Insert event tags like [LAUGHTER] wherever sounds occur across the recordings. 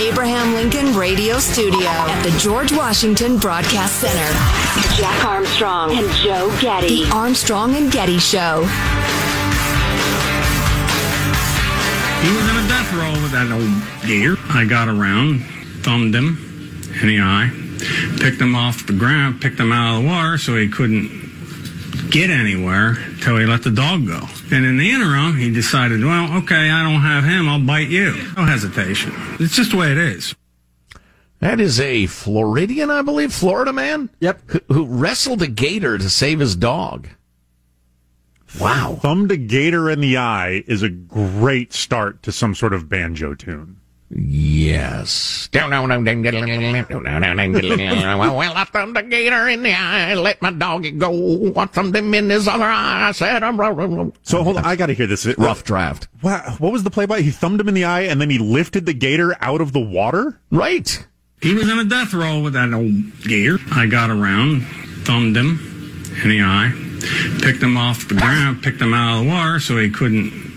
Abraham Lincoln Radio Studio at the George Washington Broadcast Center, Jack Armstrong and Joe Getty. The Armstrong and Getty Show. He was in a death row with that old deer. I got around, thumbed him in the eye, picked him off the ground, picked him out of the water so he couldn't get anywhere till he let the dog go. And in the interim, he decided, well, okay, I don't have him, I'll bite you. No hesitation. It's just the way it is. That is a Floridian, I believe, Florida man. Yep. Who, who wrestled a gator to save his dog. Wow. Thumbed a gator in the eye is a great start to some sort of banjo tune. Yes. well, I thumbed a gator in the eye, let my doggy go. I thumbed him in his other eye. I said, I'm So hold on, I got to hear this. Rough draft. Wow, what was the play by? He thumbed him in the eye and then he lifted the gator out of the water? Right. He was in a death row with that old deer. I got around, thumbed him in the eye, picked him off the ground, picked him out of the water so he couldn't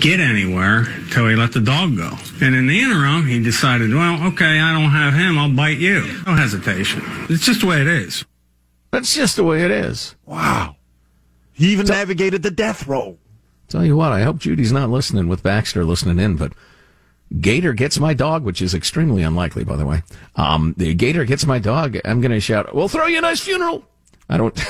get anywhere till he let the dog go. And in the interim, he decided, well, okay, I don't have him, I'll bite you. No hesitation. It's just the way it is. That's just the way it is. Wow. He even navigated the death row. Tell you what, I hope Judy's not listening with Baxter listening in, but Gator gets my dog, which is extremely unlikely, by the way. Um, the Gator gets my dog. I'm going to shout, we'll throw you a nice funeral. I don't. [LAUGHS]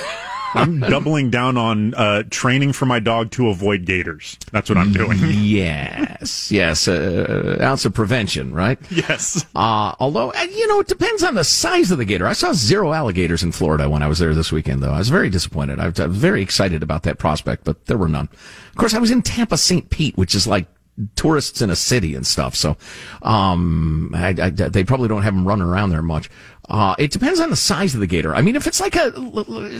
I'm doubling down on uh, training for my dog to avoid gators. That's what I'm doing. yes, yes, uh, ounce of prevention, right? Yes. Uh, although uh, you know, it depends on the size of the gator. I saw zero alligators in Florida when I was there this weekend, though. I was very disappointed. I was very excited about that prospect, but there were none. Of course, I was in Tampa St. Pete, which is like tourists in a city and stuff. So, um, I, I, they probably don't have them running around there much. Uh, it depends on the size of the gator. I mean, if it's like a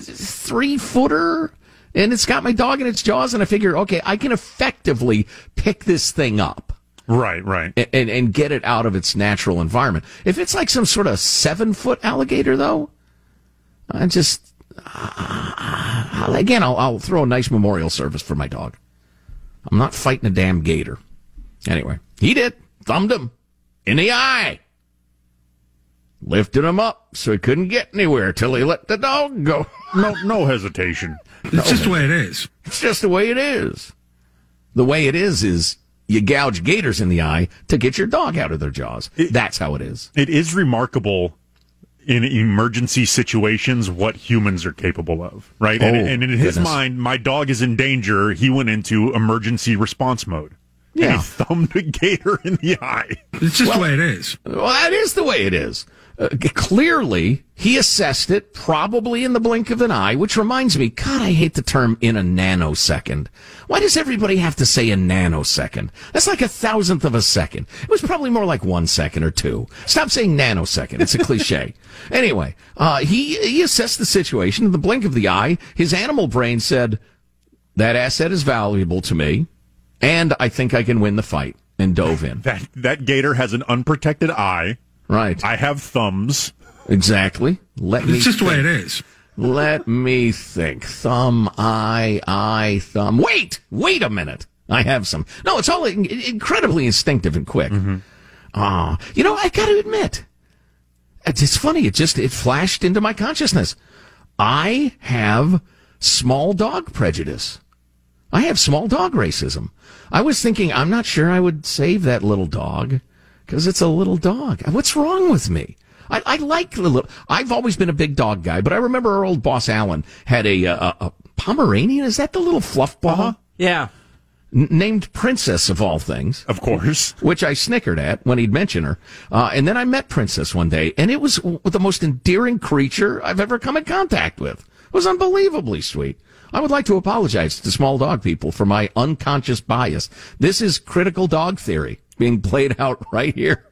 three footer and it's got my dog in its jaws and I figure, okay, I can effectively pick this thing up. Right, right. And, and, and get it out of its natural environment. If it's like some sort of seven foot alligator though, I just, uh, again, I'll, I'll throw a nice memorial service for my dog. I'm not fighting a damn gator. Anyway, he did. Thumbed him in the eye. Lifted him up so he couldn't get anywhere till he let the dog go. [LAUGHS] No, no hesitation. It's no. just the way it is. It's just the way it is. The way it is is you gouge gators in the eye to get your dog out of their jaws. It, That's how it is. It is remarkable in emergency situations what humans are capable of, right? and, Oh, and in his goodness. mind, my dog is in danger. He went into emergency response mode. And Yeah. he thumbed a gator in the eye. It's just the way it is. Well, that is the way it is. Uh, clearly, he assessed it probably in the blink of an eye, which reminds me, God, I hate the term in a nanosecond. Why does everybody have to say a nanosecond? That's like a thousandth of a second. It was probably more like one second or two. Stop saying nanosecond. It's a cliche. [LAUGHS] anyway, uh, he, he assessed the situation in the blink of the eye. His animal brain said, that asset is valuable to me, and I think I can win the fight, and dove in. [LAUGHS] That that gator has an unprotected eye. Right. I have thumbs. Exactly. Let me It's just the way it is. Let me think. Thumb, eye, eye, thumb. Wait, wait a minute. I have some. No, it's all in- incredibly instinctive and quick. Ah, you know, I got to admit, it's, it's funny. It just it flashed into my consciousness. I have small dog prejudice. I have small dog racism. I was thinking, I'm not sure I would save that little dog because it's a little dog. What's wrong with me? I, I like the little. I've always been a big dog guy, but I remember our old boss Alan had a, a, a Pomeranian. Is that the little fluff ball? Yeah. N- named Princess of all things. Of course. Which I snickered at when he'd mention her. Uh, and then I met Princess one day, and it was the most endearing creature I've ever come in contact with. It was unbelievably sweet. I would like to apologize to small dog people for my unconscious bias. This is critical dog theory being played out [LAUGHS] right here.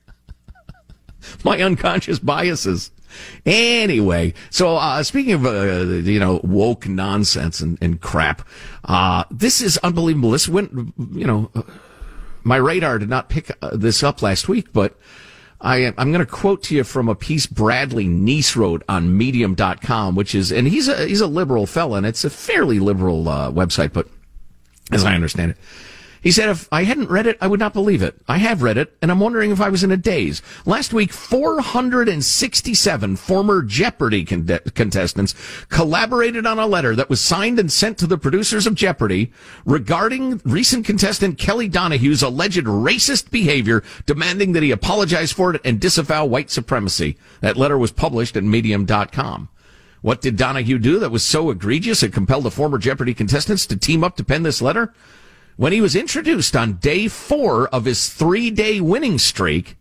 my unconscious biases. Anyway, so uh, speaking of uh, you know woke nonsense and, and crap, uh, this is unbelievable. This went you know uh, my radar did not pick uh, this up last week, but I, I'm going to quote to you from a piece Bradley Nice wrote on Medium.com, which is, and he's a he's a liberal fella, and it's a fairly liberal uh, website, but as I understand it. He said, if I hadn't read it, I would not believe it. I have read it, and I'm wondering if I was in a daze. Last week, 467 former Jeopardy con- contestants collaborated on a letter that was signed and sent to the producers of Jeopardy regarding recent contestant Kelly Donohue's alleged racist behavior, demanding that he apologize for it and disavow white supremacy. That letter was published at medium.com. What did Donohue do that was so egregious it compelled the former Jeopardy contestants to team up to pen this letter? When he was introduced on day four of his three day winning streak,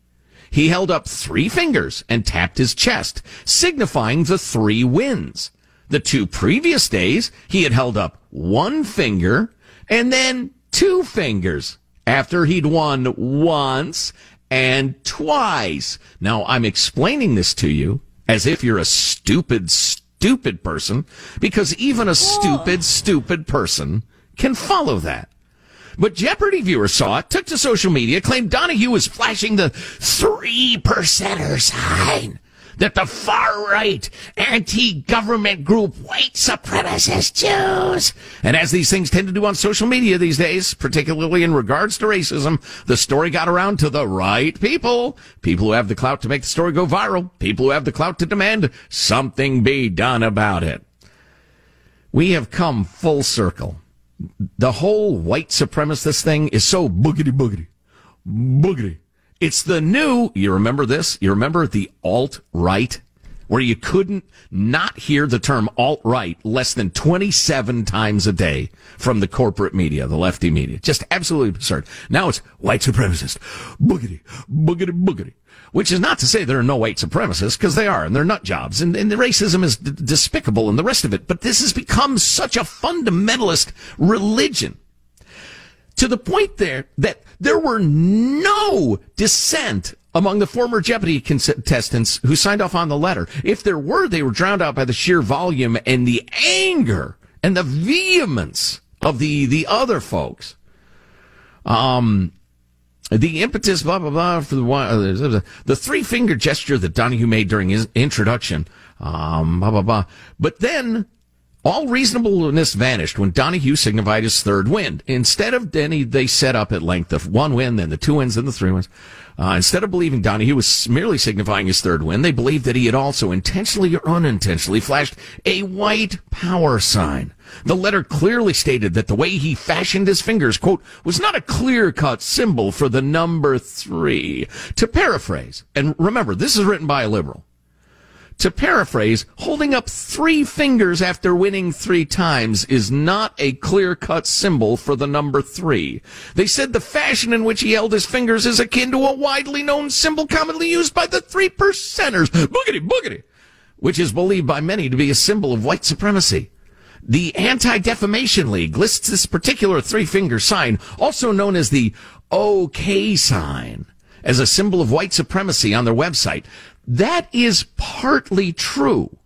he held up three fingers and tapped his chest, signifying the three wins. The two previous days, he had held up one finger and then two fingers after he'd won once and twice. Now, I'm explaining this to you as if you're a stupid, stupid person, because even a stupid, stupid person can follow that. But Jeopardy viewers saw it, took to social media, claimed Donohue was flashing the three percenter sign. That the far right anti-government group white supremacist Jews. And as these things tend to do on social media these days, particularly in regards to racism, the story got around to the right people. People who have the clout to make the story go viral. People who have the clout to demand something be done about it. We have come full circle the whole white supremacist thing is so boogity boogity boogity. It's the new. You remember this? You remember the alt right, where you couldn't not hear the term alt right less than twenty seven times a day from the corporate media, the lefty media. Just absolutely absurd. Now it's white supremacist, boogity boogity boogity. Which is not to say there are no white supremacists, because they are, and they're nut jobs, and, and the racism is d- despicable and the rest of it. But this has become such a fundamentalist religion to the point there that there were no dissent among the former Jeopardy contestants who signed off on the letter. If there were, they were drowned out by the sheer volume and the anger and the vehemence of the, the other folks. Um, the impetus, blah blah blah, for the uh, the three finger gesture that Donohue made during his introduction, um, blah blah blah. But then all reasonableness vanished when Donohue signified his third win. Instead of Denny, they set up at length the one win, then the two wins, then the three wins. Uh, instead of believing Donohue was merely signifying his third win, they believed that he had also intentionally or unintentionally flashed a white power sign. The letter clearly stated that the way he fashioned his fingers, quote, was not a clear-cut symbol for the number three. To paraphrase, and remember, this is written by a liberal. To paraphrase, holding up three fingers after winning three times is not a clear cut symbol for the number three. They said the fashion in which he held his fingers is akin to a widely known symbol commonly used by the three percenters, boogity boogity, which is believed by many to be a symbol of white supremacy. The Anti-Defamation League lists this particular three finger sign, also known as the OK sign, as a symbol of white supremacy on their website. That is partly true.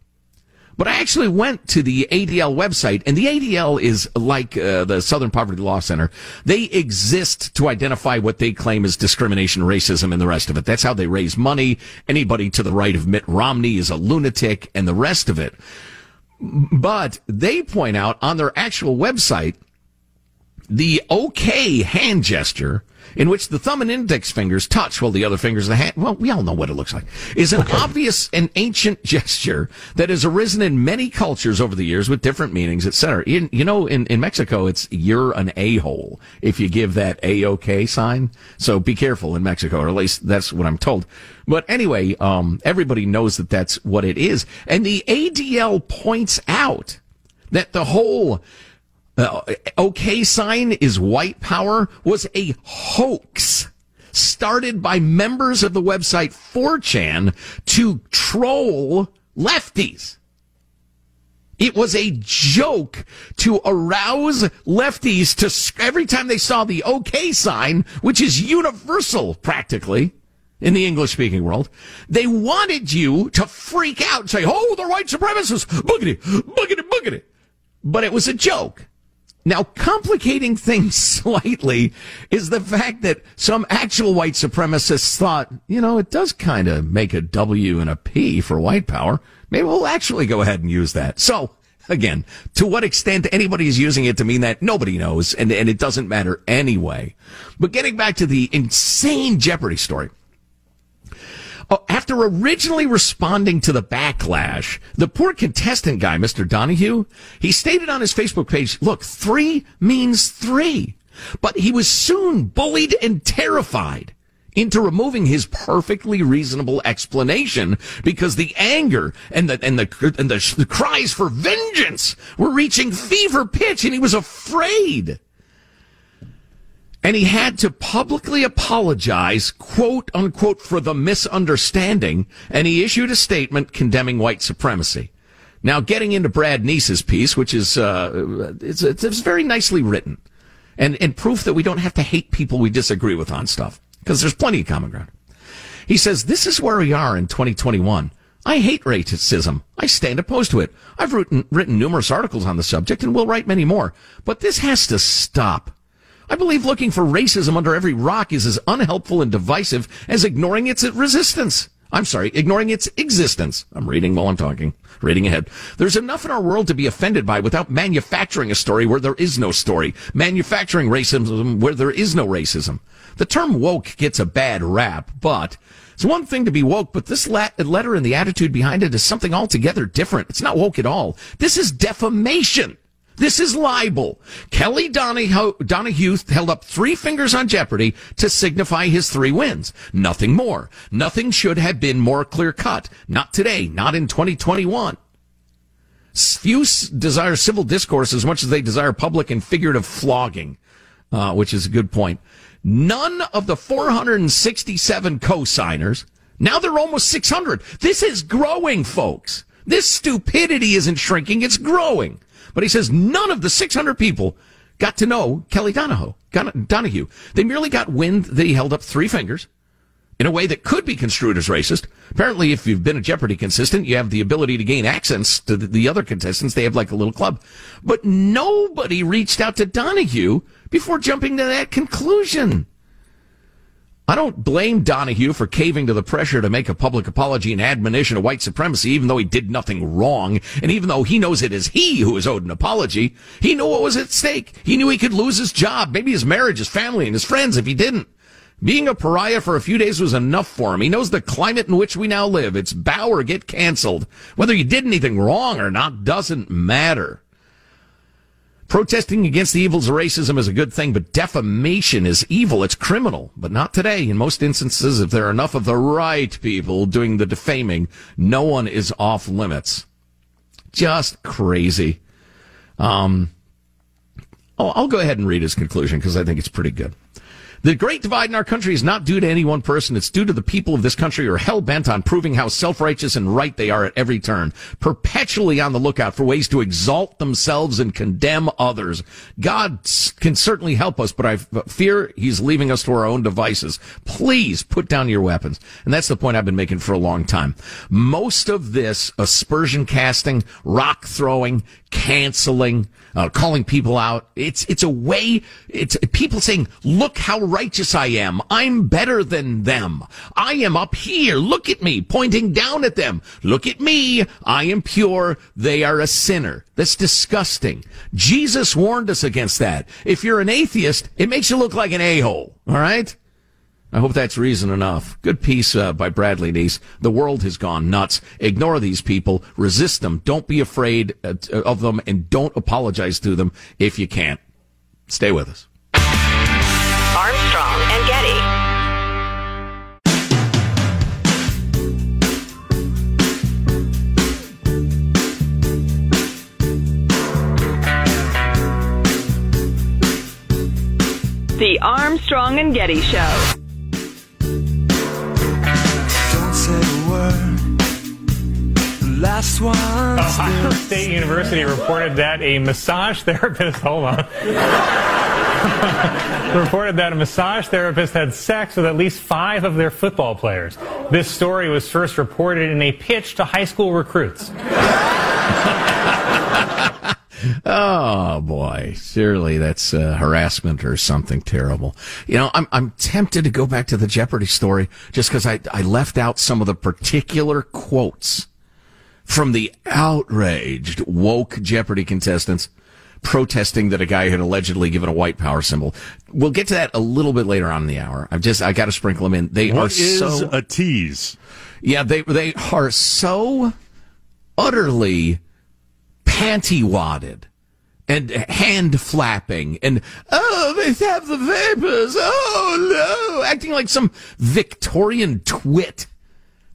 But I actually went to the ADL website, and the ADL is like uh, the Southern Poverty Law Center. They exist to identify what they claim is discrimination, racism, and the rest of it. That's how they raise money. Anybody to the right of Mitt Romney is a lunatic, and the rest of it. But they point out on their actual website the OK hand gesture in which the thumb and index fingers touch while the other fingers of the hand, well, we all know what it looks like, is an okay. obvious and ancient [LAUGHS] gesture that has arisen in many cultures over the years with different meanings, etc. You, you know, in, in Mexico, it's you're an a-hole if you give that A-OK sign. So be careful in Mexico, or at least that's what I'm told. But anyway, um, everybody knows that that's what it is. And the ADL points out that the whole uh, OK sign is white power was a hoax started by members of the website 4chan to troll lefties. It was a joke to arouse lefties to every time they saw the OK sign, which is universal practically in the English speaking world. They wanted you to freak out and say, Oh, they're white supremacists. Boogity, boogity, boogity. But it was a joke. Now, complicating things [LAUGHS] slightly is the fact that some actual white supremacists thought, you know, it does kind of make a W and a P for white power. Maybe we'll actually go ahead and use that. So, again, to what extent anybody is using it to mean that, nobody knows, and, and it doesn't matter anyway. But getting back to the insane Jeopardy story. Oh, after originally responding to the backlash, the poor contestant guy, Mr. Donohue, he stated on his Facebook page, look, three means three. But he was soon bullied and terrified into removing his perfectly reasonable explanation because the anger and the and the and the, the cries for vengeance were reaching fever pitch and he was afraid and he had to publicly apologize, quote unquote, for the misunderstanding, and he issued a statement condemning white supremacy. Now, getting into Brad Nease's piece, which is uh, it's, it's very nicely written, and and proof that we don't have to hate people we disagree with on stuff because there's plenty of common ground. He says this is where we are in 2021. I hate racism. I stand opposed to it. I've written, written numerous articles on the subject and will write many more. But this has to stop. I believe looking for racism under every rock is as unhelpful and divisive as ignoring its resistance. I'm sorry, ignoring its existence. I'm reading while I'm talking, reading ahead. There's enough in our world to be offended by without manufacturing a story where there is no story, manufacturing racism where there is no racism. The term woke gets a bad rap, but it's one thing to be woke, but this letter and the attitude behind it is something altogether different. It's not woke at all. This is defamation. This is libel. Kelly Donohue, Donohue held up three fingers on Jeopardy to signify his three wins. Nothing more. Nothing should have been more clear cut. Not today. Not in 2021. Few desire civil discourse as much as they desire public and figurative flogging, uh, which is a good point. None of the 467 co-signers, now they're almost 600. This is growing, folks. This stupidity isn't shrinking, it's growing. But he says none of the 600 people got to know Kelly Donohue. Donohue. They merely got wind that he held up three fingers in a way that could be construed as racist. Apparently, if you've been a Jeopardy consistent, you have the ability to gain access to the other contestants. They have like a little club. But nobody reached out to Donohue before jumping to that conclusion. I don't blame Donohue for caving to the pressure to make a public apology and admonition of white supremacy, even though he did nothing wrong, and even though he knows it is he who is owed an apology. He knew what was at stake. He knew he could lose his job, maybe his marriage, his family, and his friends if he didn't. Being a pariah for a few days was enough for him. He knows the climate in which we now live. It's bow or get canceled. Whether you did anything wrong or not doesn't matter. Protesting against the evils of racism is a good thing, but defamation is evil. It's criminal, but not today. In most instances, if there are enough of the right people doing the defaming, no one is off limits. Just crazy. Um, oh, I'll go ahead and read his conclusion because I think it's pretty good. The great divide in our country is not due to any one person. It's due to the people of this country who are hell bent on proving how self-righteous and right they are at every turn, perpetually on the lookout for ways to exalt themselves and condemn others. God can certainly help us, but I fear he's leaving us to our own devices. Please put down your weapons. And that's the point I've been making for a long time. Most of this aspersion casting, rock throwing, canceling, uh, calling people out. It's it's a way. It's people saying, "Look how righteous I am. I'm better than them. I am up here. Look at me, pointing down at them. Look at me. I am pure. They are a sinner." That's disgusting. Jesus warned us against that. If you're an atheist, it makes you look like an a hole. All right. I hope that's reason enough. Good piece uh, by Bradley Nease. The world has gone nuts. Ignore these people. Resist them. Don't be afraid uh, of them and don't apologize to them if you can't. Stay with us. Armstrong and Getty. The Armstrong and Getty Show. Last one. Ohio [LAUGHS] State University reported that a massage therapist, [LAUGHS] hold on, [LAUGHS] reported that a massage therapist had sex with at least five of their football players. This story was first reported in a pitch to high school recruits. oh boy, surely that's uh, harassment or something terrible. You know, I'm I'm tempted to go back to the Jeopardy story just because I I left out some of the particular quotes from the outraged woke Jeopardy contestants protesting that a guy had allegedly given a white power symbol. We'll get to that a little bit later on in the hour. I've just I got to sprinkle them in. They what are so a tease. Yeah, they they are so utterly panty wadded and hand flapping and oh they have the vapors oh no acting like some Victorian twit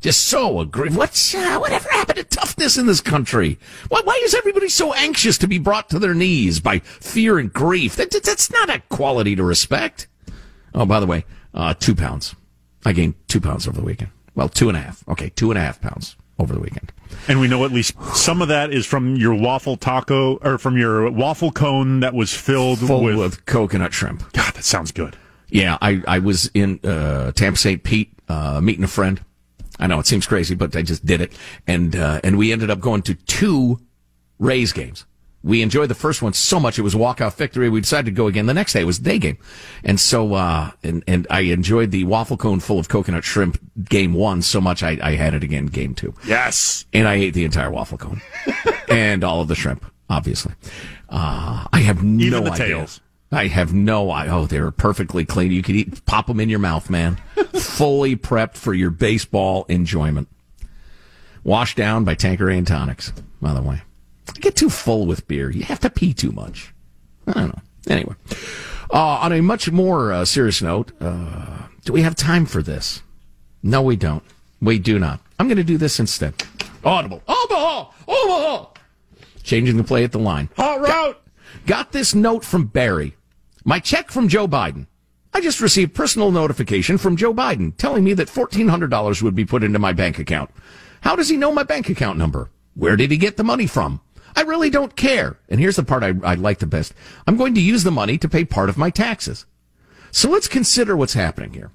just so agree. What's uh, whatever happened to toughness in this country? Why, why is everybody so anxious to be brought to their knees by fear and grief? That, that's not a quality to respect. Oh, by the way, uh, two pounds. I gained two pounds over the weekend. Well, two and a half. Okay, two and a half pounds over the weekend. And we know at least some of that is from your waffle taco or from your waffle cone that was filled Full with, with coconut shrimp. God, that sounds good. Yeah, I, I was in uh, Tampa St. Pete uh, meeting a friend I know it seems crazy, but I just did it, and uh, and we ended up going to two Rays games. We enjoyed the first one so much; it was walkout victory. We decided to go again the next day. It was day game, and so uh, and and I enjoyed the waffle cone full of coconut shrimp game one so much I, I had it again game two. Yes, and I ate the entire waffle cone [LAUGHS] and all of the shrimp. Obviously, uh, I have Even no the idea. tails. I have no idea. Oh, they're perfectly clean. You could eat, pop them in your mouth, man. [LAUGHS] Fully prepped for your baseball enjoyment. Washed down by Tanqueray and tonics, by the way. Get too full with beer. You have to pee too much. I don't know. Anyway, uh, on a much more uh, serious note, uh, do we have time for this? No, we don't. We do not. I'm going to do this instead. Audible. Omaha! Omaha! Changing the play at the line. Hot route! Got, got this note from Barry. My check from Joe Biden. I just received personal notification from Joe Biden telling me that $1,400 would be put into my bank account. How does he know my bank account number? Where did he get the money from? I really don't care. And here's the part I, I like the best. I'm going to use the money to pay part of my taxes. So let's consider what's happening here.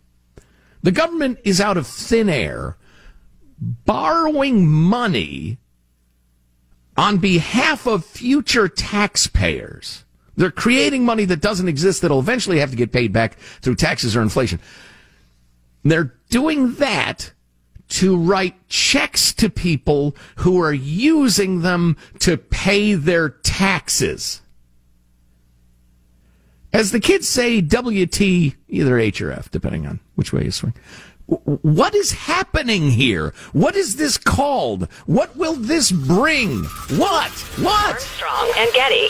The government is out of thin air borrowing money on behalf of future taxpayers. They're creating money that doesn't exist that'll eventually have to get paid back through taxes or inflation. They're doing that to write checks to people who are using them to pay their taxes. As the kids say, WT, either H or F, depending on which way you swing. What is happening here? What is this called? What will this bring? What? What? Armstrong and Getty.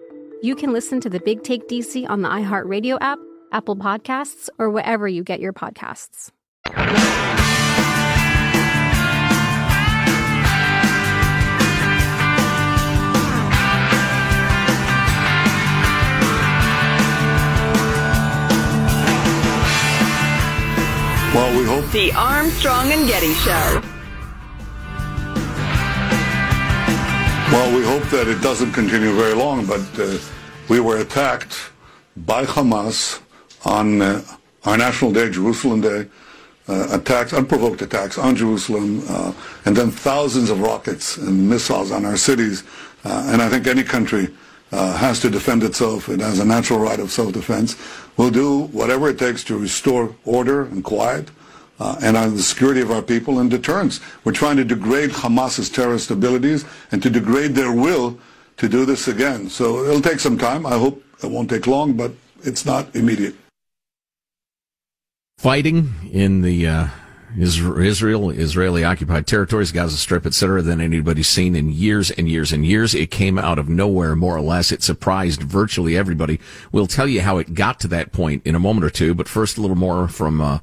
you can listen to the Big Take DC on the iHeartRadio app Apple Podcasts, or wherever you get your podcasts. Well, we hope. The Armstrong and Getty Show. Well, we hope that it doesn't continue very long, but uh, we were attacked by Hamas on uh, our national day, Jerusalem Day, uh, attacks, unprovoked attacks on Jerusalem, uh, and then thousands of rockets and missiles on our cities. Uh, and I think any country uh, has to defend itself. It has a natural right of self-defense. We'll do whatever it takes to restore order and quiet. Uh, and on the security of our people and deterrence. We're trying to degrade Hamas's terrorist abilities and to degrade their will to do this again. So it'll take some time. I hope it won't take long, but it's not immediate fighting in the uh, Israel, Israeli occupied territories, Gaza Strip, etc., than anybody's seen in years and years and years. It came out of nowhere, more or less. It surprised virtually everybody. We'll tell you how it got to that point in a moment or two, but first a little more from uh,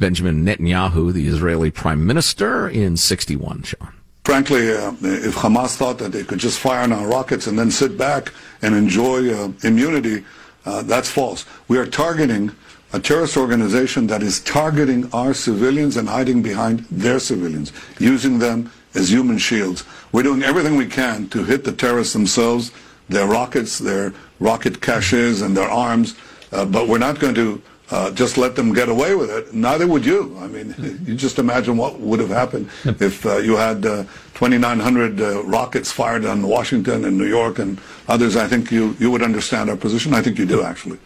Benjamin Netanyahu, the Israeli prime minister, in 61, Sean. Frankly, uh, if Hamas thought that they could just fire on our rockets and then sit back and enjoy uh, immunity, uh, that's false. We are targeting a terrorist organization that is targeting our civilians and hiding behind their civilians, using them as human shields. We're doing everything we can to hit the terrorists themselves, their rockets, their rocket caches, and their arms, uh, but we're not going to uh, just let them get away with it. Neither would you. I mean, [LAUGHS] you just imagine what would have happened if uh, you had uh, 2,900 uh, rockets fired on Washington and New York and others. I think you, you would understand our position. I think you do, actually.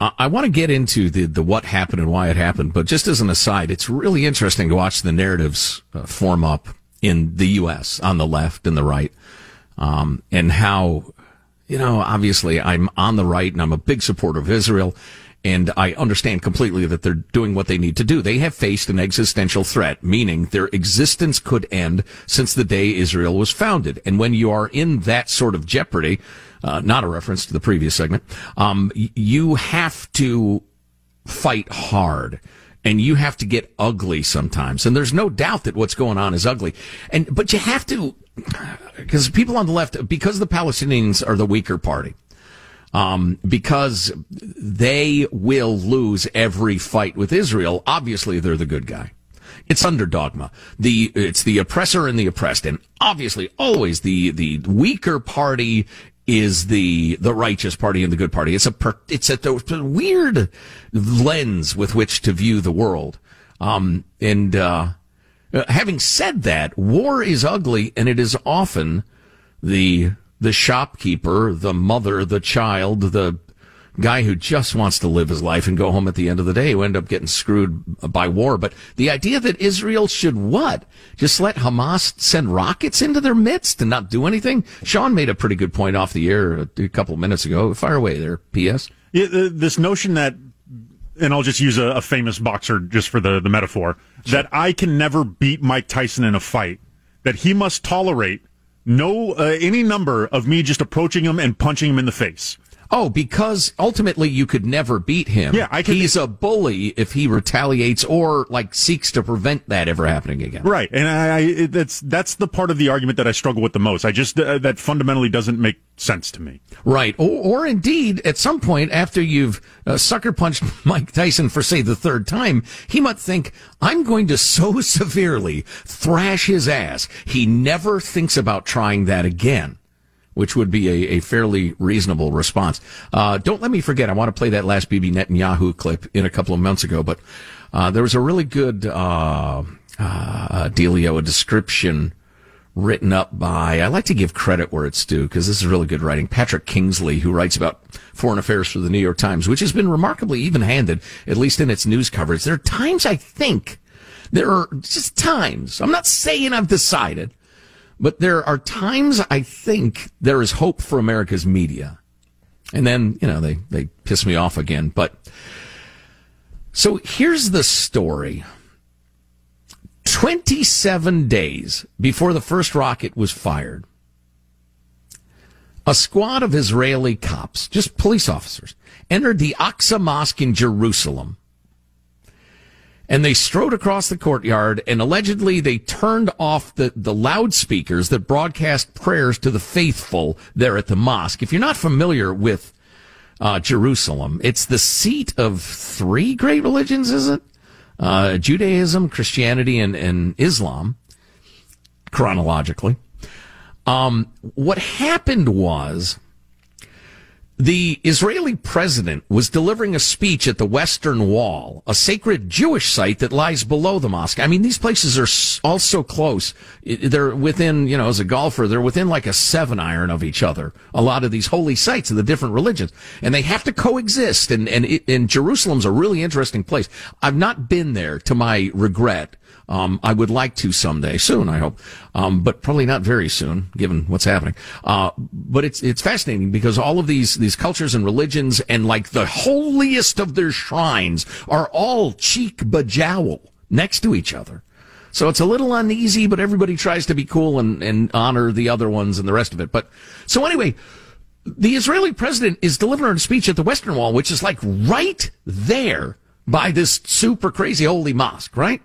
I, want to get into the, the what happened and why it happened, but just as an aside, it's really interesting to watch the narratives uh, form up in the U.S. on the left and the right, um, and how, you know, obviously I'm on the right and I'm a big supporter of Israel. And I understand completely that they're doing what they need to do. They have faced an existential threat, meaning their existence could end since the day Israel was founded. And when you are in that sort of jeopardy, uh, not a reference to the previous segment, um, you have to fight hard and you have to get ugly sometimes. And there's no doubt that what's going on is ugly. And, but you have to, because people on the left, because the Palestinians are the weaker party, um, because they will lose every fight with Israel. Obviously, they're the good guy. It's under dogma. The it's the oppressor and the oppressed, and obviously, always the the weaker party is the the righteous party and the good party. It's a per, it's a, a, weird lens with which to view the world. Um, and uh, having said that, war is ugly, and it is often the the shopkeeper, the mother, the child, the guy who just wants to live his life and go home at the end of the day who end up getting screwed by war. But the idea that Israel should what? Just let Hamas send rockets into their midst and not do anything? Sean made a pretty good point off the air a couple of minutes ago. Fire away there, P.S. Yeah, this notion that and I'll just use a, a, famous boxer just for the, the metaphor, sure. that I can never beat Mike Tyson in a fight, that he must tolerate no uh, any number of me just approaching him and punching him in the face. Oh, because ultimately you could never beat him. Yeah, I can, He's a bully if he retaliates or like seeks to prevent that ever happening again. Right, and I, I that's that's the part of the argument that I struggle with the most. I just uh, that fundamentally doesn't make sense to me. Right, or, or indeed, at some point after you've uh, sucker punched [LAUGHS] Mike Tyson for say the third time, he might think, "I'm going to so [LAUGHS] severely thrash his ass, he never thinks about trying that again." Which would be a, a fairly reasonable response. Uh, don't let me forget, I want to play that last Bibi Netanyahu clip in a couple of months ago, but uh, there was a really good uh, uh, dealio, a description written up by, I like to give credit where it's due because this is really good writing. Patrick Kingsley, who writes about foreign affairs for the New York Times, which has been remarkably even handed, at least in its news coverage. There are times I think there are just times. I'm not saying I've decided, but there are times I think there is hope for America's media. And then, you know, they, they piss me off again. But so here's the story. 27 days before the first rocket was fired, a squad of Israeli cops, just police officers, entered the Aqsa Mosque in Jerusalem and they strode across the courtyard and allegedly they turned off the, the loudspeakers that broadcast prayers to the faithful there at the mosque. If you're not familiar with uh, Jerusalem, it's the seat of three great religions, is it? Uh, Judaism, Christianity, and, and Islam, chronologically. Um, what happened was the Israeli president was delivering a speech at the Western Wall, a sacred Jewish site that lies below the mosque. I mean, these places are all so close. They're within, you know, as a golfer, they're within like a seven iron of each other. A lot of these holy sites of the different religions, and they have to coexist. And and, and Jerusalem's a really interesting place. I've not been there, to my regret. Um, I would like to someday, soon, I hope, um, but probably not very soon, given what's happening. Uh, but it's it's fascinating because all of these these cultures and religions and like the holiest of their shrines are all cheek bejowl next to each other. So it's a little uneasy, but everybody tries to be cool and, and honor the other ones and the rest of it. But so anyway, the Israeli president is delivering a speech at the Western Wall, which is like right there by this super crazy holy mosque, right?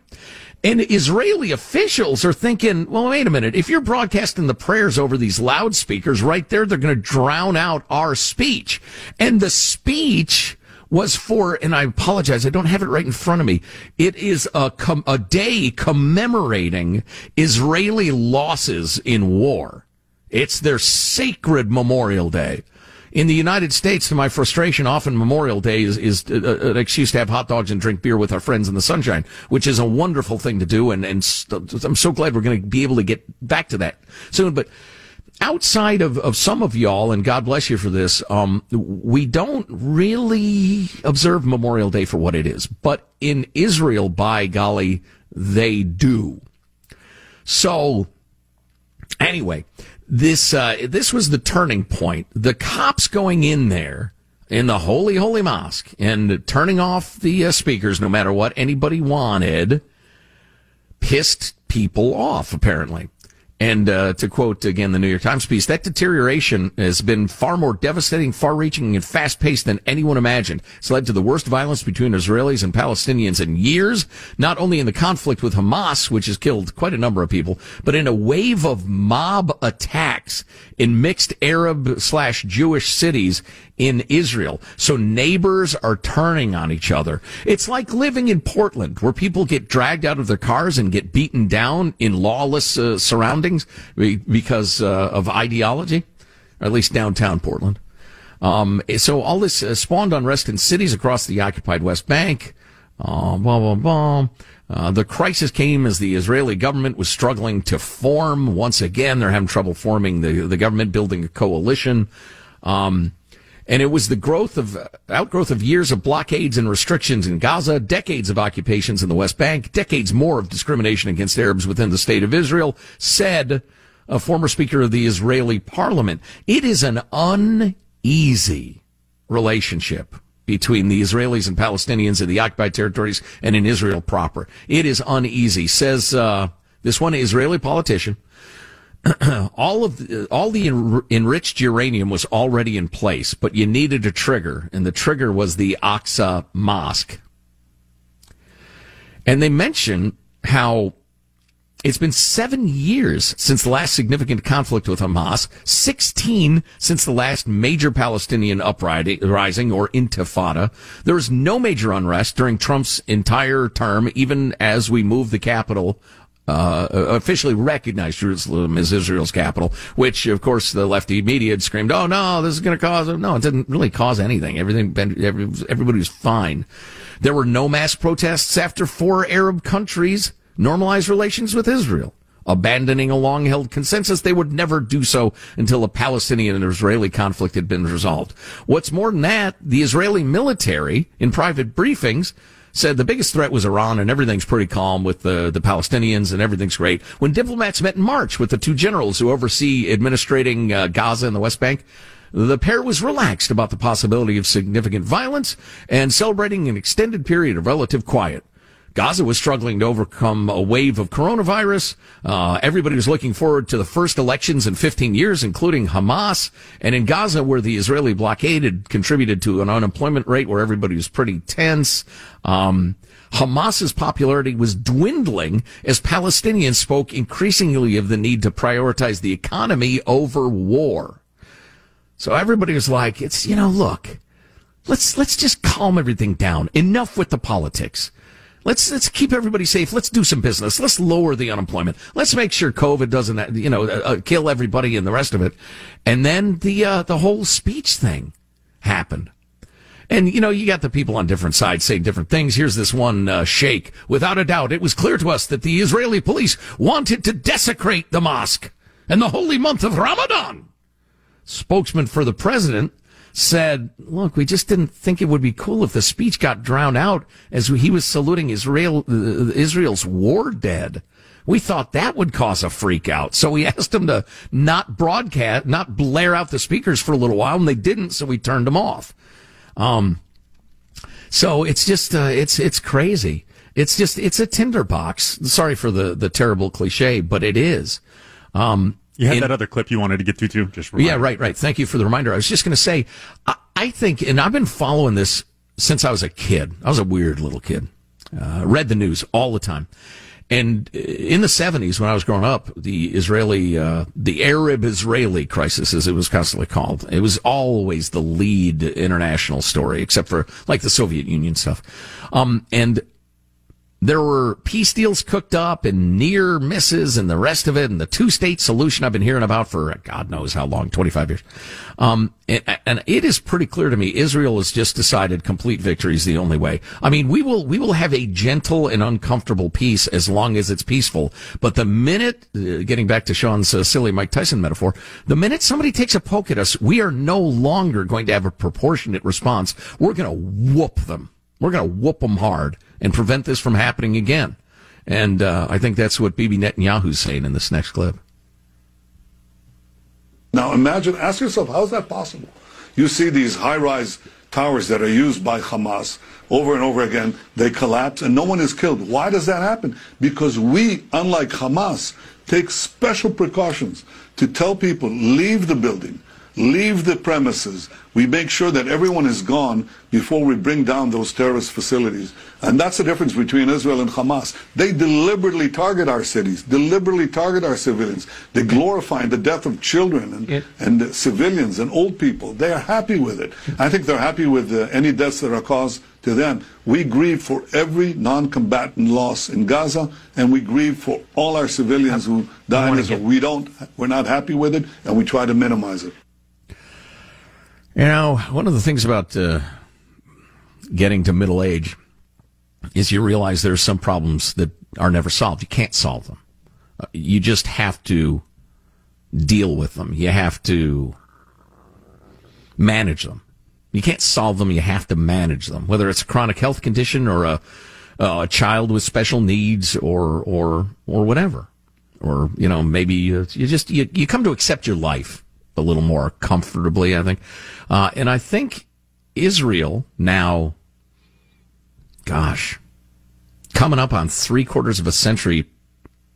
And Israeli officials are thinking, well, wait a minute. If you're broadcasting the prayers over these loudspeakers right there, they're going to drown out our speech. And the speech was for, and I apologize, I don't have it right in front of me. It is a, com- a day commemorating Israeli losses in war. It's their sacred Memorial Day in the United States, to my frustration, often Memorial Day is, is uh, uh, an excuse to have hot dogs and drink beer with our friends in the sunshine, which is a wonderful thing to do. And, and st- I'm so glad we're going to be able to get back to that soon. But outside of, of some of y'all, and God bless you for this, um, we don't really observe Memorial Day for what it is. But in Israel, by golly, they do. So, anyway, this uh, this was the turning point. The cops going in there in the holy holy mosque and turning off the uh, speakers, no matter what anybody wanted, pissed people off. Apparently, and uh, to quote again the New York Times piece, that deterioration has been far more devastating, far reaching, and fast paced than anyone imagined. It's led to the worst violence between Israelis and Palestinians in years, not only in the conflict with Hamas, which has killed quite a number of people, but in a wave of mob attacks in mixed Arab slash Jewish cities in Israel. So neighbors are turning on each other. It's like living in Portland where people get dragged out of their cars and get beaten down in lawless uh, surroundings because uh, of ideology, or at least downtown Portland. Um, so all this uh, spawned unrest in cities across the occupied West Bank. Uh, blah, blah, blah. Uh, the crisis came as the Israeli government was struggling to form once again. They're having trouble forming the, the government, building a coalition. Um, and it was the growth of outgrowth of years of blockades and restrictions in Gaza, decades of occupations in the West Bank, decades more of discrimination against Arabs within the state of Israel, said a former speaker of the Israeli parliament. It is an uneasy relationship between the Israelis and Palestinians in the occupied territories and in Israel proper. It is uneasy, says uh, this one Israeli politician [CLEARS THROAT] all of the, all the enriched uranium was already in place, but you needed a trigger, and the trigger was the Aqsa Mosque. And they mention how it's been seven years since the last significant conflict with Hamas, 16 since the last major Palestinian uprising or intifada. There was no major unrest during Trump's entire term, even as we moved the capital uh, officially recognized Jerusalem as Israel's capital, which of course the lefty media had screamed, "Oh no, this is going to cause." No, it didn't really cause anything. Everything, everybody was fine. There were no mass protests after four Arab countries normalized relations with Israel, abandoning a long-held consensus they would never do so until a Palestinian and Israeli conflict had been resolved. What's more than that, the Israeli military, in private briefings, said the biggest threat was Iran and everything's pretty calm with the, the Palestinians and everything's great. When diplomats met in March with the two generals who oversee administrating uh, Gaza and the West Bank, the pair was relaxed about the possibility of significant violence and celebrating an extended period of relative quiet. Gaza was struggling to overcome a wave of coronavirus. Uh, everybody was looking forward to the first elections in 15 years, including Hamas. And in Gaza, where the Israeli blockade had contributed to an unemployment rate where everybody was pretty tense, um, Hamas's popularity was dwindling as Palestinians spoke increasingly of the need to prioritize the economy over war. So everybody was like, it's, you know, look, let's, let's just calm everything down. Enough with the politics. Let's let's keep everybody safe. Let's do some business. Let's lower the unemployment. Let's make sure COVID doesn't you know uh, uh, kill everybody and the rest of it. And then the uh, the whole speech thing happened. And you know, you got the people on different sides saying different things. Here's this one uh, sheikh. Without a doubt, it was clear to us that the Israeli police wanted to desecrate the mosque and the holy month of Ramadan. Spokesman for the president said, look, we just didn't think it would be cool if the speech got drowned out as he was saluting Israel, uh, Israel's war dead. We thought that would cause a freak out. So we [LAUGHS] asked them to not broadcast, not blare out the speakers for a little while, and they didn't, so we turned them off. Um, so it's just, uh, it's, it's crazy. It's just, it's a tinderbox. Sorry for the, the terrible cliche, but it is. Um, you had in, that other clip you wanted to get to too. Just yeah, right, right. Thank you for the reminder. I was just going to say, I, I, think, and I've been following this since I was a kid. I was a weird little kid. Uh, read the news all the time. And in the 70s, when I was growing up, the Israeli, uh, the Arab Israeli crisis, as it was constantly called, it was always the lead international story, except for like the Soviet Union stuff. Um, and there were peace deals cooked up and near misses and the rest of it and the two state solution I've been hearing about for God knows how long, 25 years. Um, and, and, it is pretty clear to me Israel has just decided complete victory is the only way. I mean, we will, we will have a gentle and uncomfortable peace as long as it's peaceful. But the minute, uh, getting back to Sean's uh, silly Mike Tyson metaphor, the minute somebody takes a poke at us, we are no longer going to have a proportionate response. We're going to whoop them. We're going to whoop them hard and prevent this from happening again. And uh, I think that's what Bibi Netanyahu's saying in this next clip. Now imagine, ask yourself, how is that possible? You see these high-rise towers that are used by Hamas over and over again, they collapse and no one is killed. Why does that happen? Because we, unlike Hamas, take special precautions to tell people, leave the building, leave the premises. We make sure that everyone is gone before we bring down those terrorist facilities. And that's the difference between Israel and Hamas. They deliberately target our cities, deliberately target our civilians. They glorify the death of children and, it, and civilians and old people. They are happy with it. I think they're happy with uh, any deaths that are caused to them. We grieve for every non-combatant loss in Gaza, and we grieve for all our civilians who die in We don't, we're not happy with it, and we try to minimize it. You know, one of the things about uh, getting to middle age is you realize there are some problems that are never solved. You can't solve them. Uh, you just have to deal with them. You have to manage them. You can't solve them. You have to manage them, whether it's a chronic health condition or a, a child with special needs or, or, or whatever. Or, you know, maybe you, you just, you, you come to accept your life a little more comfortably, I think. Uh, and I think Israel now, gosh, coming up on three quarters of a century.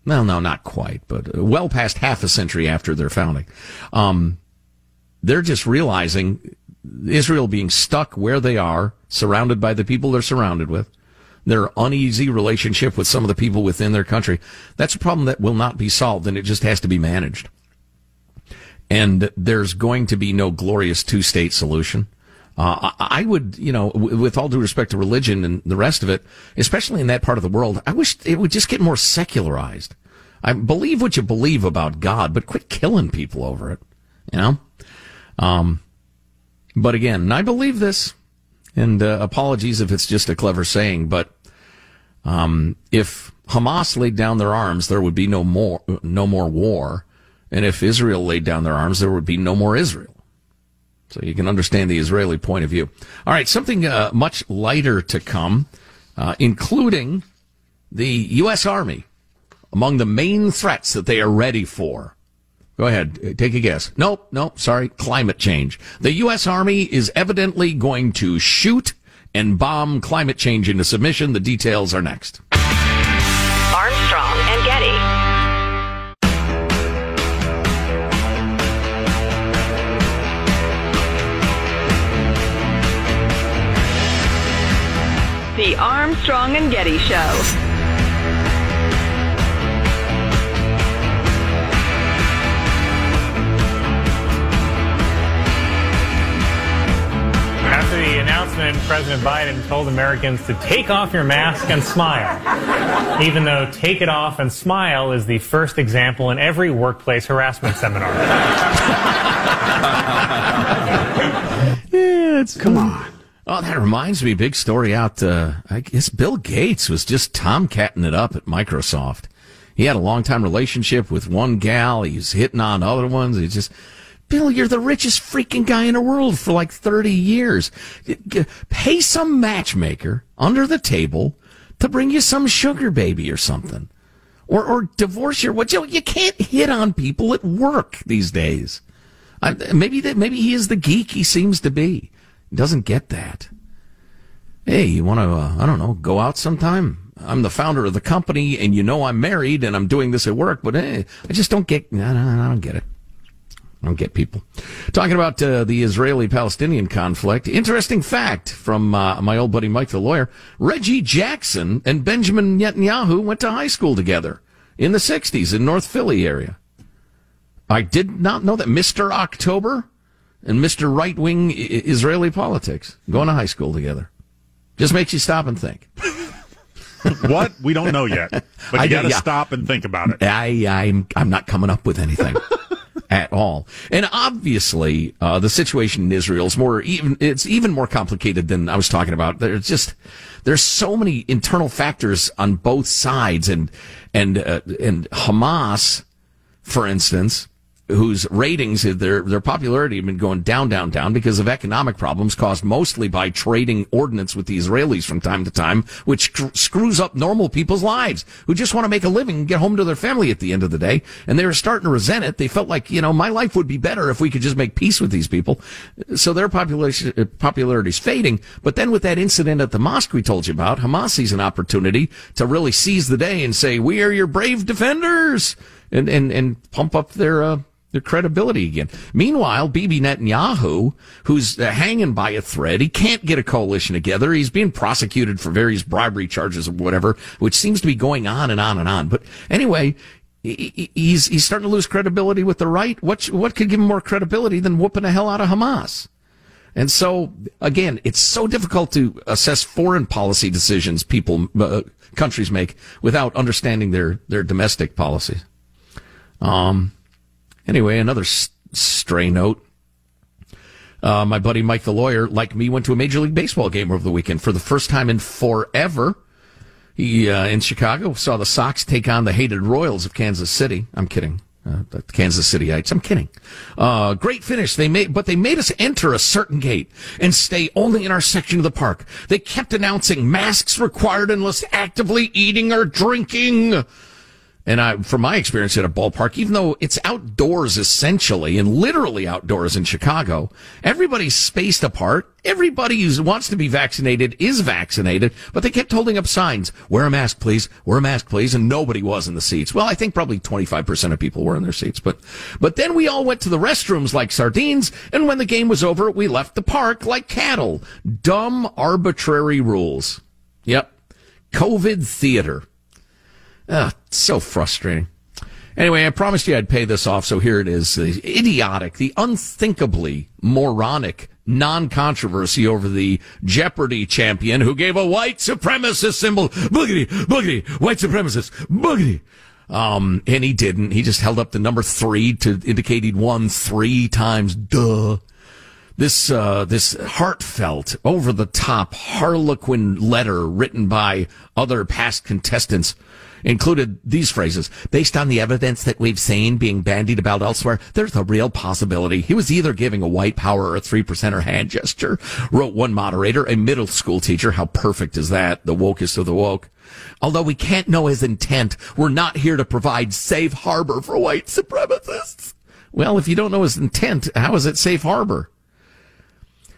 Well, no, not quite, but well past half a century after their founding. Um, they're just realizing Israel being stuck where they are, surrounded by the people they're surrounded with, their uneasy relationship with some of the people within their country. That's a problem that will not be solved, and it just has to be managed. And there's going to be no glorious two state solution. Uh, I would, you know, with all due respect to religion and the rest of it, especially in that part of the world, I wish it would just get more secularized. I believe what you believe about God, but quit killing people over it, you know? Um, but again, I believe this, and uh, apologies if it's just a clever saying, but um, if Hamas laid down their arms, there would be no more, no more war. And if Israel laid down their arms, there would be no more Israel. So you can understand the Israeli point of view. All right, something uh, much lighter to come, uh, including the U.S. Army among the main threats that they are ready for. Go ahead, take a guess. Nope, nope, sorry, climate change. The U.S. Army is evidently going to shoot and bomb climate change into submission. The details are next. The Armstrong and Getty Show. After the announcement, President Biden told Americans to take off your mask and smile, even though take it off and smile is the first example in every workplace harassment seminar. [LAUGHS] yeah, it's, Come on. Oh, that reminds me, big story out. Uh, I guess Bill Gates was just tomcatting it up at Microsoft. He had a long time relationship with one gal. He was hitting on other ones. He just, Bill, you're the richest freaking guy in the world for like 30 years. Pay some matchmaker under the table to bring you some sugar baby or something. Or, or divorce your, what, you, you can't hit on people at work these days. I, maybe that, maybe he is the geek he seems to be doesn't get that. Hey, you want to, uh, I don't know, go out sometime? I'm the founder of the company and you know I'm married and I'm doing this at work, but hey, I just don't get, I don't, I don't get it. I don't get people. Talking about uh, the Israeli Palestinian conflict. Interesting fact from uh, my old buddy Mike the lawyer. Reggie Jackson and Benjamin Netanyahu went to high school together in the 60s in North Philly area. I did not know that Mr. October and Mr. Right Wing Israeli politics going to high school together. Just makes you stop and think. [LAUGHS] what? We don't know yet. But you got to yeah. stop and think about it. I, I'm, I'm not coming up with anything [LAUGHS] at all. And obviously, uh, the situation in Israel is more even, it's even more complicated than I was talking about. There's just, there's so many internal factors on both sides and, and, uh, and Hamas, for instance, whose ratings, their, their popularity have been going down, down, down because of economic problems caused mostly by trading ordnance with the Israelis from time to time, which scr- screws up normal people's lives who just want to make a living and get home to their family at the end of the day. And they were starting to resent it. They felt like, you know, my life would be better if we could just make peace with these people. So their population, uh, popularity is fading. But then with that incident at the mosque we told you about, Hamas sees an opportunity to really seize the day and say, we are your brave defenders and, and, and pump up their, uh, their credibility again. Meanwhile, Bibi Netanyahu, who's hanging by a thread, he can't get a coalition together. He's being prosecuted for various bribery charges or whatever, which seems to be going on and on and on. But anyway, he- he- he's he's starting to lose credibility with the right. What what could give him more credibility than whooping the hell out of Hamas? And so, again, it's so difficult to assess foreign policy decisions people, uh, countries make without understanding their, their domestic policies. Um, anyway, another s- stray note. Uh, my buddy Mike the lawyer, like me, went to a Major League Baseball game over the weekend for the first time in forever. He, uh, in Chicago, saw the Sox take on the hated Royals of Kansas City. I'm kidding. Uh, the Kansas Cityites. I'm kidding. Uh, great finish. They made, but they made us enter a certain gate and stay only in our section of the park. They kept announcing masks required unless actively eating or drinking. And I, from my experience at a ballpark, even though it's outdoors essentially and literally outdoors in Chicago, everybody's spaced apart. Everybody who wants to be vaccinated is vaccinated, but they kept holding up signs. Wear a mask, please. Wear a mask, please. And nobody was in the seats. Well, I think probably 25% of people were in their seats, but, but then we all went to the restrooms like sardines. And when the game was over, we left the park like cattle. Dumb, arbitrary rules. Yep. COVID theater. Ah, so frustrating. Anyway, I promised you I'd pay this off, so here it is. The idiotic, the unthinkably moronic non-controversy over the Jeopardy champion who gave a white supremacist symbol. Boogity, boogity, white supremacist, boogity. Um, and he didn't. He just held up the number three to indicate he'd won three times. Duh this uh, this heartfelt, over the top Harlequin letter written by other past contestants included these phrases. Based on the evidence that we've seen being bandied about elsewhere there's a real possibility he was either giving a white power or a three percenter hand gesture. Wrote one moderator a middle school teacher. How perfect is that? The wokest of the woke. Although we can't know his intent we're not here to provide safe harbor for white supremacists. Well if you don't know his intent how is it safe harbor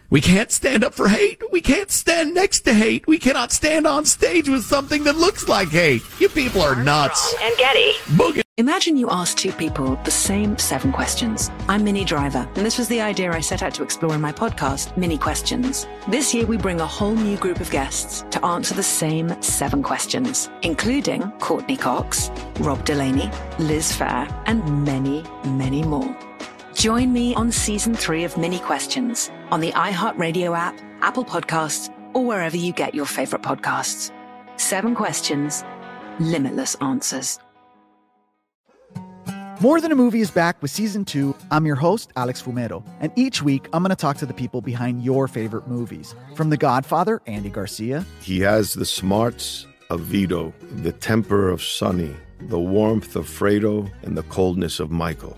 we can't stand up for hate. We can't stand next to hate. We cannot stand on stage with something that looks like hate. You people are nuts. And Getty. Boogie. Imagine you ask two people the same seven questions. I'm Minnie Driver, and this was the idea I set out to explore in my podcast, Minnie Questions. This year, we bring a whole new group of guests to answer the same seven questions, including Courteney Cox, Rob Delaney, Liz Phair, and many, many more. Join me on season three of Minnie Questions on the iHeartRadio app, Apple Podcasts, or wherever you get your favorite podcasts. Seven questions, limitless answers. More Than a Movie is back with season two. I'm your host, Alex Fumero, and each week I'm going to talk to the people behind your favorite movies. From The Godfather, Andy Garcia, He has the smarts of Vito, the temper of Sonny, the warmth of Fredo, and the coldness of Michael.